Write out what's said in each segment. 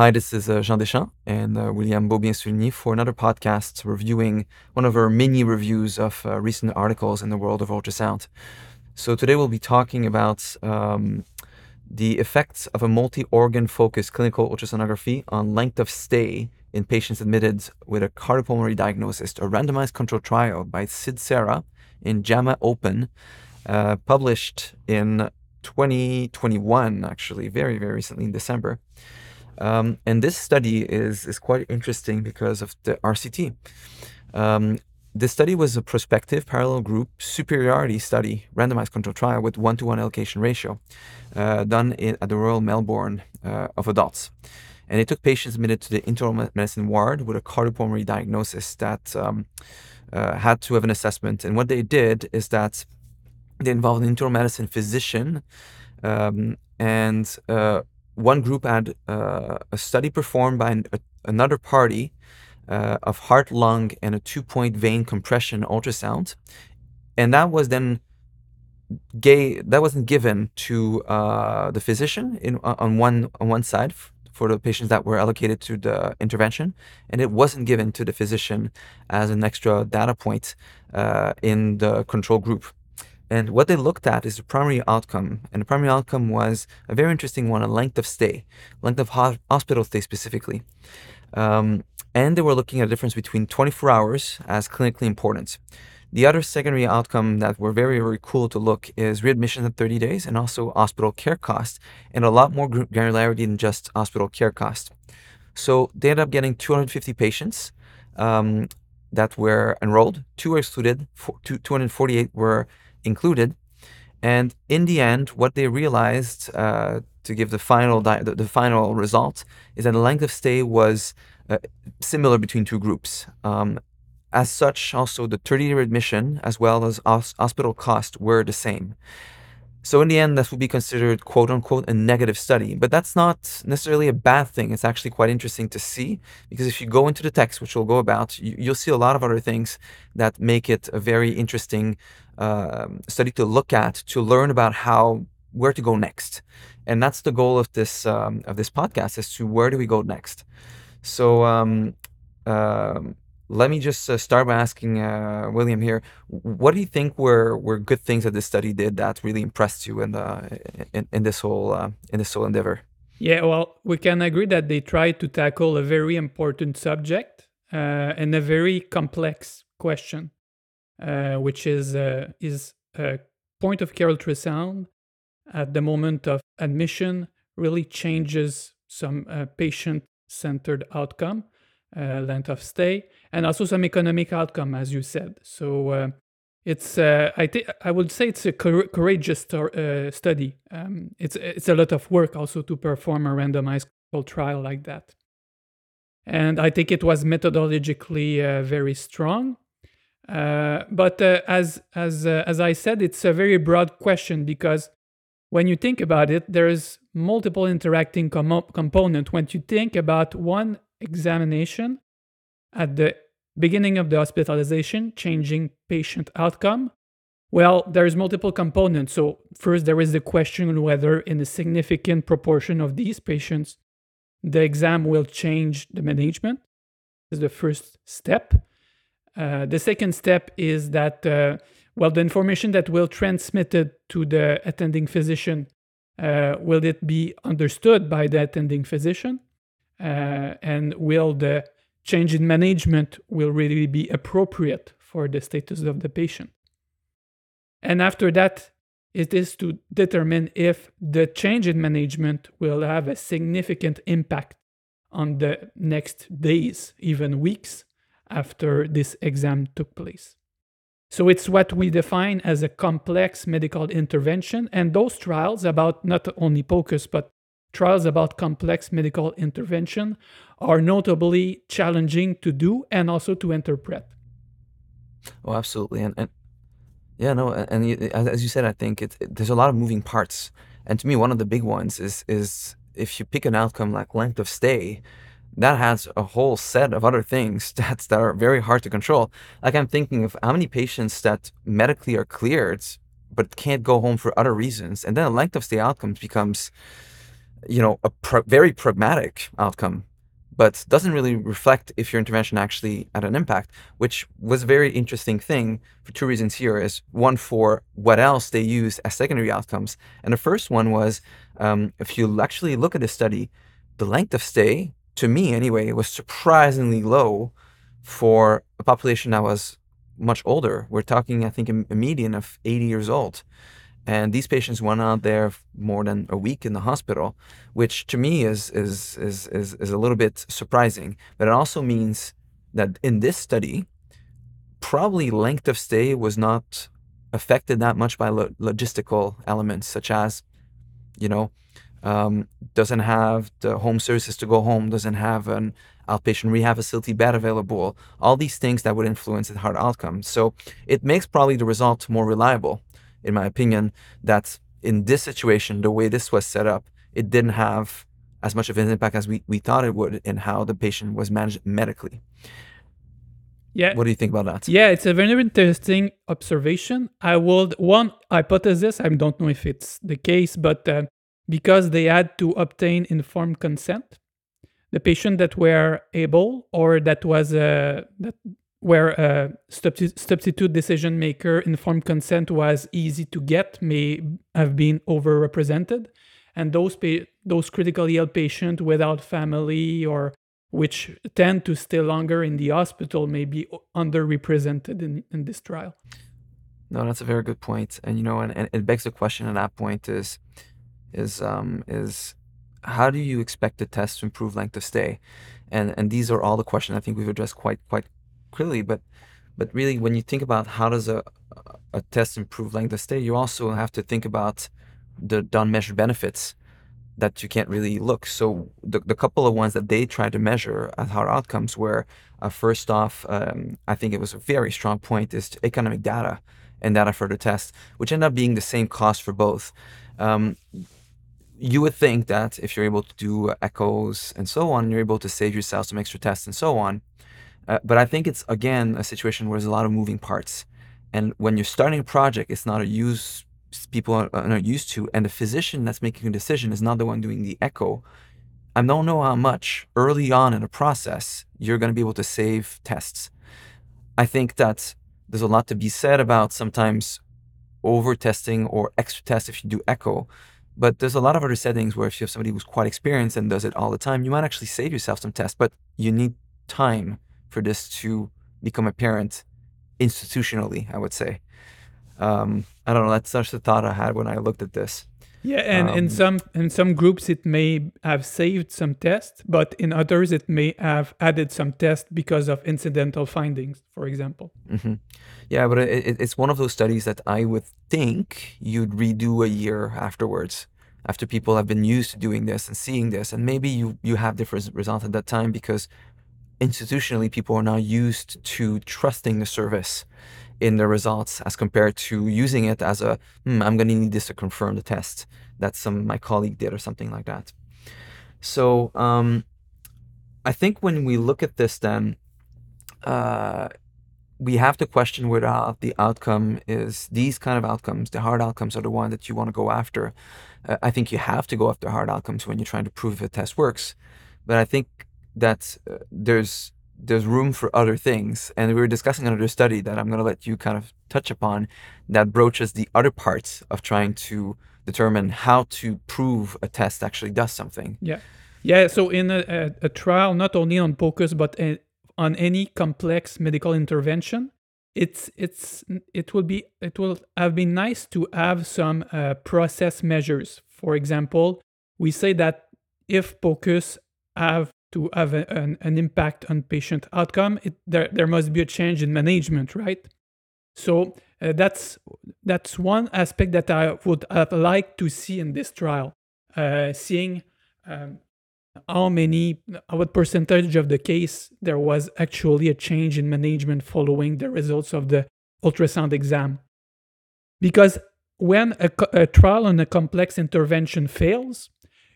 Hi, this is uh, Jean Deschamps and uh, William Beaubien-Souligny for another podcast reviewing one of our mini reviews of uh, recent articles in the world of ultrasound. So today we'll be talking about um, the effects of a multi-organ focused clinical ultrasonography on length of stay in patients admitted with a cardiopulmonary diagnosis, a randomized controlled trial by Cid-Serra in JAMA Open, uh, published in 2021, actually, very, very recently in December. Um, and this study is, is quite interesting because of the RCT. Um, the study was a prospective parallel group superiority study, randomized control trial with one to one allocation ratio, uh, done in, at the Royal Melbourne uh, of adults. And it took patients admitted to the internal medicine ward with a cardiopulmonary diagnosis that um, uh, had to have an assessment. And what they did is that they involved an internal medicine physician um, and uh, one group had uh, a study performed by an, a, another party uh, of heart, lung, and a two point vein compression ultrasound. And that was then gay, that wasn't given to uh, the physician in, on, one, on one side for the patients that were allocated to the intervention, and it wasn't given to the physician as an extra data point uh, in the control group. And what they looked at is the primary outcome. And the primary outcome was a very interesting one, a length of stay, length of ho- hospital stay specifically. Um, and they were looking at a difference between 24 hours as clinically important. The other secondary outcome that were very, very cool to look is readmission at 30 days and also hospital care cost, and a lot more granularity than just hospital care cost. So they ended up getting 250 patients um, that were enrolled, two were excluded, 248 were included. And in the end, what they realized uh, to give the final di- the, the, final result is that the length of stay was uh, similar between two groups. Um, as such, also the 30-day admission as well as hospital cost were the same. So in the end, this would be considered quote unquote a negative study, but that's not necessarily a bad thing. It's actually quite interesting to see because if you go into the text, which we'll go about, you, will see a lot of other things that make it a very interesting uh, study to look at to learn about how where to go next, and that's the goal of this um, of this podcast as to where do we go next. So um, um let me just uh, start by asking uh, William here. What do you think were were good things that this study did that really impressed you in the in, in this whole uh, in this whole endeavor? Yeah, well, we can agree that they tried to tackle a very important subject uh, and a very complex question, uh, which is uh, is a point of care ultrasound at the moment of admission really changes some patient centered outcome length of stay, and also some economic outcome, as you said. So uh, it's uh, I think I would say it's a cor- courageous sto- uh, study. Um, it's it's a lot of work also to perform a randomized trial like that. And I think it was methodologically uh, very strong. Uh, but as as as I said, it's a very broad question because when you think about it, there's multiple interacting com- component. When you think about one examination at the beginning of the hospitalization, changing patient outcome? Well, there's multiple components. So first, there is the question whether in a significant proportion of these patients, the exam will change the management. This is the first step. Uh, the second step is that, uh, well, the information that will transmitted to the attending physician, uh, will it be understood by the attending physician? Uh, and will the change in management will really be appropriate for the status of the patient. And after that it is to determine if the change in management will have a significant impact on the next days even weeks after this exam took place. So it's what we define as a complex medical intervention and those trials about not only POCUS but trials about complex medical intervention are notably challenging to do and also to interpret. Oh, absolutely, and, and yeah, no, and as you said, I think it, it, there's a lot of moving parts, and to me, one of the big ones is is if you pick an outcome like length of stay, that has a whole set of other things that, that are very hard to control. Like I'm thinking of how many patients that medically are cleared but can't go home for other reasons, and then the length of stay outcomes becomes you know, a very pragmatic outcome, but doesn't really reflect if your intervention actually had an impact, which was a very interesting thing for two reasons here is one for what else they used as secondary outcomes. And the first one was um, if you actually look at the study, the length of stay, to me anyway, was surprisingly low for a population that was much older. We're talking, I think, a median of 80 years old. And these patients went out there more than a week in the hospital, which to me is, is, is, is, is a little bit surprising. But it also means that in this study, probably length of stay was not affected that much by lo- logistical elements, such as, you know, um, doesn't have the home services to go home, doesn't have an outpatient rehab facility bed available, all these things that would influence the hard outcome. So it makes probably the result more reliable, in my opinion, that in this situation, the way this was set up, it didn't have as much of an impact as we, we thought it would in how the patient was managed medically. Yeah. What do you think about that? Yeah, it's a very interesting observation. I would one hypothesis. I don't know if it's the case, but uh, because they had to obtain informed consent, the patient that were able or that was uh, that where a substitute decision maker informed consent was easy to get may have been overrepresented. And those pa- those critically ill patients without family or which tend to stay longer in the hospital may be underrepresented in, in this trial. No that's a very good point. And you know and, and it begs the question at that point is is um is how do you expect the test to improve length of stay? And and these are all the questions I think we've addressed quite quite clearly. But but really, when you think about how does a a test improve length of stay, you also have to think about the non-measured benefits that you can't really look. So the, the couple of ones that they tried to measure as hard outcomes were uh, first off, um, I think it was a very strong point is economic data and data for the test, which end up being the same cost for both. Um, you would think that if you're able to do echoes and so on, you're able to save yourself some extra tests and so on. Uh, but I think it's again a situation where there's a lot of moving parts, and when you're starting a project, it's not a use people are not used to, and the physician that's making a decision is not the one doing the echo. I don't know how much early on in the process you're going to be able to save tests. I think that there's a lot to be said about sometimes over testing or extra tests if you do echo but there's a lot of other settings where if you have somebody who's quite experienced and does it all the time, you might actually save yourself some tests, but you need time for this to become apparent institutionally, I would say. Um, I don't know. That's such a thought I had when I looked at this. Yeah, and um, in some in some groups it may have saved some tests, but in others it may have added some tests because of incidental findings, for example. Mm-hmm. Yeah, but it, it's one of those studies that I would think you'd redo a year afterwards, after people have been used to doing this and seeing this, and maybe you you have different results at that time because institutionally people are now used to trusting the service in the results as compared to using it as a hmm, I'm going to need this to confirm the test that some my colleague did or something like that. So um, I think when we look at this, then uh, we have to question whether the outcome is these kind of outcomes, the hard outcomes are the one that you want to go after. Uh, I think you have to go after hard outcomes when you're trying to prove if a test works. But I think that uh, there's there's room for other things. And we were discussing another study that I'm going to let you kind of touch upon that broaches the other parts of trying to determine how to prove a test actually does something. Yeah. Yeah. So in a, a, a trial, not only on POCUS, but a, on any complex medical intervention, it's it's it will be it will have been nice to have some uh, process measures. For example, we say that if POCUS have to have a, an, an impact on patient outcome, it, there there must be a change in management, right? So uh, that's that's one aspect that I would have liked to see in this trial, uh, seeing um, how many, what percentage of the case there was actually a change in management following the results of the ultrasound exam. Because when a, a trial on a complex intervention fails,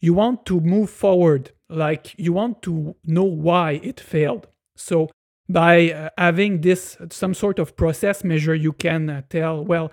you want to move forward, like you want to know why it failed. So by uh, having this some sort of process measure, you can uh, tell, well,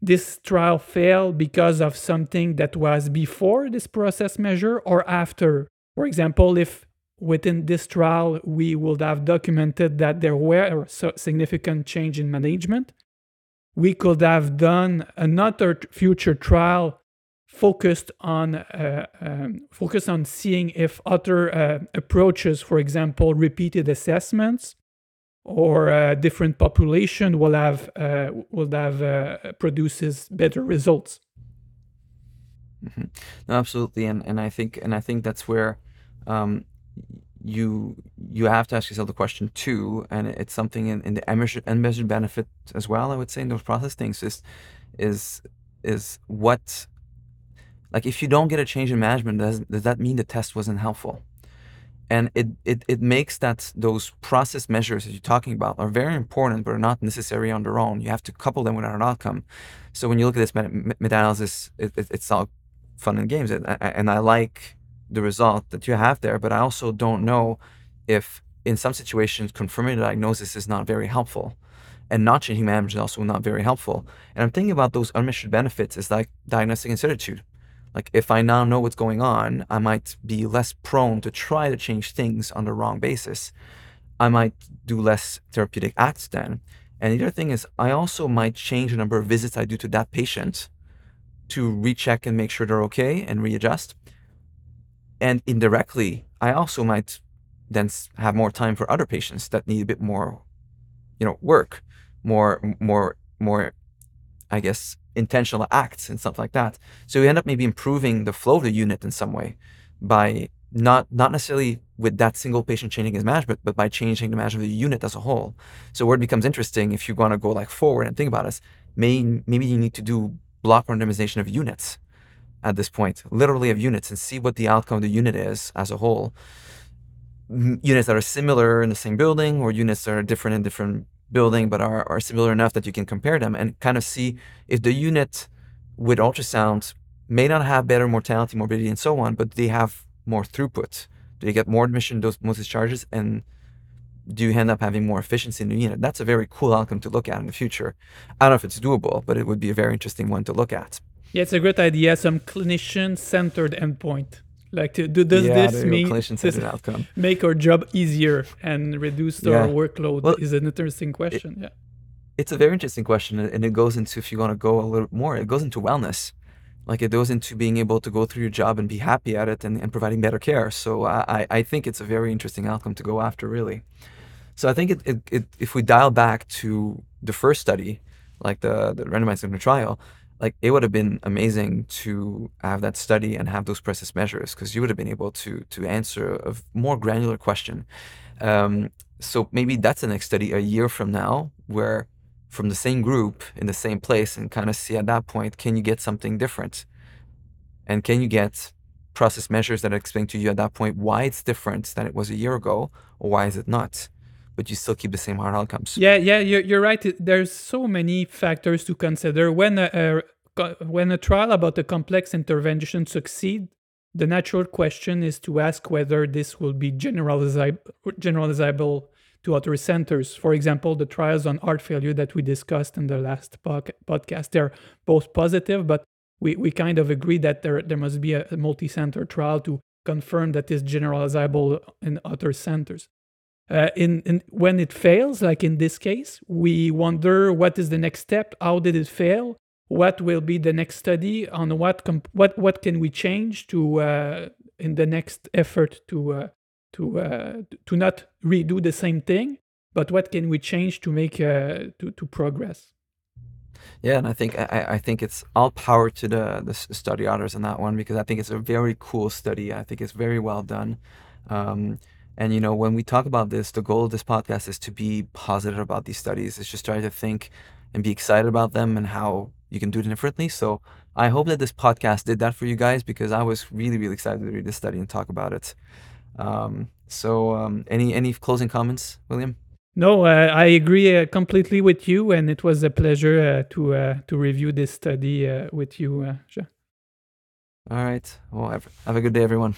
this trial failed because of something that was before this process measure or after. For example, if within this trial we would have documented that there were significant change in management, we could have done another future trial focused on uh, um, focused on seeing if other uh, approaches, for example, repeated assessments or a different population will have uh, will have uh, produces better results. Mm-hmm. No, absolutely, and and I think and I think that's where um, you you have to ask yourself the question too, and it's something in, in the unmeasured benefit as well. I would say in those process things is is is what like if you don't get a change in management, does does that mean the test wasn't helpful? and it, it, it makes that those process measures that you're talking about are very important but are not necessary on their own. You have to couple them with an outcome. So when you look at this meta-analysis it, it, it's all fun and games. And, and i like the result that you have there but i also don't know if in some situations confirming the diagnosis is not very helpful. And not changing management is also not very helpful. And i'm thinking about those unmeasured benefits. As like diagnostic incertitude like if I now know what's going on, I might be less prone to try to change things on the wrong basis. I might do less therapeutic acts then. And the other thing is, I also might change the number of visits I do to that patient to recheck and make sure they're okay and readjust. And indirectly, I also might then have more time for other patients that need a bit more, you know, work, more, more, more, I guess, intentional acts and stuff like that. So we end up maybe improving the flow of the unit in some way by not not necessarily with that single patient changing his management, but by changing the management of the unit as a whole. So where it becomes interesting, if you want to go like forward and think about it, may, maybe you need to do block randomization of units at this point, literally of units, and see what the outcome of the unit is as a whole. Units that are similar in the same building, or units that are different in different building but are, are similar enough that you can compare them and kind of see if the unit with ultrasound may not have better mortality, morbidity, and so on, but they have more throughput. Do you get more admission, those most discharges, and do you end up having more efficiency in the unit? That's a very cool outcome to look at in the future. I don't know if it's doable, but it would be a very interesting one to look at. Yeah, it's a great idea. Some clinician-centered endpoint. Like, to, do, does yeah, this mean this outcome. make our job easier and reduce yeah. our workload? Well, is an interesting question. It, yeah, it's a very interesting question, and it goes into if you want to go a little more, it goes into wellness. Like it goes into being able to go through your job and be happy at it and, and providing better care. So I, I think it's a very interesting outcome to go after, really. So I think it, it, it if we dial back to the first study, like the, the randomized clinical trial, like it would have been amazing to have that study and have those process measures because you would have been able to to answer a more granular question. Um, so maybe that's the next study a year from now where from the same group in the same place and kind of see at that point can you get something different and can you get process measures that explain to you at that point why it's different than it was a year ago or why is it not but you still keep the same hard outcomes. Yeah, yeah, you're, you're right. There's so many factors to consider when a, a, when a trial about a complex intervention succeed. The natural question is to ask whether this will be generalizable, generalizable to other centers. For example, the trials on heart failure that we discussed in the last podcast, they're both positive, but we, we kind of agree that there, there must be a, multi center trial to confirm that is generalizable in other centers. Uh, in, in when it fails, like in this case, we wonder what is the next step. How did it fail? What will be the next study? On what comp- what what can we change to uh, in the next effort to uh, to uh, to not redo the same thing, but what can we change to make uh, to to progress? Yeah, and I think I, I think it's all power to the the study authors on that one because I think it's a very cool study. I think it's very well done. Um, and you know, when we talk about this, the goal of this podcast is to be positive about these studies. It's just trying to think and be excited about them and how you can do it differently. So I hope that this podcast did that for you guys because I was really, really excited to read this study and talk about it. Um, so um, any any closing comments, William? No, uh, I agree uh, completely with you, and it was a pleasure uh, to uh, to review this study uh, with you, uh, Jean. All right. Well, have, have a good day, everyone.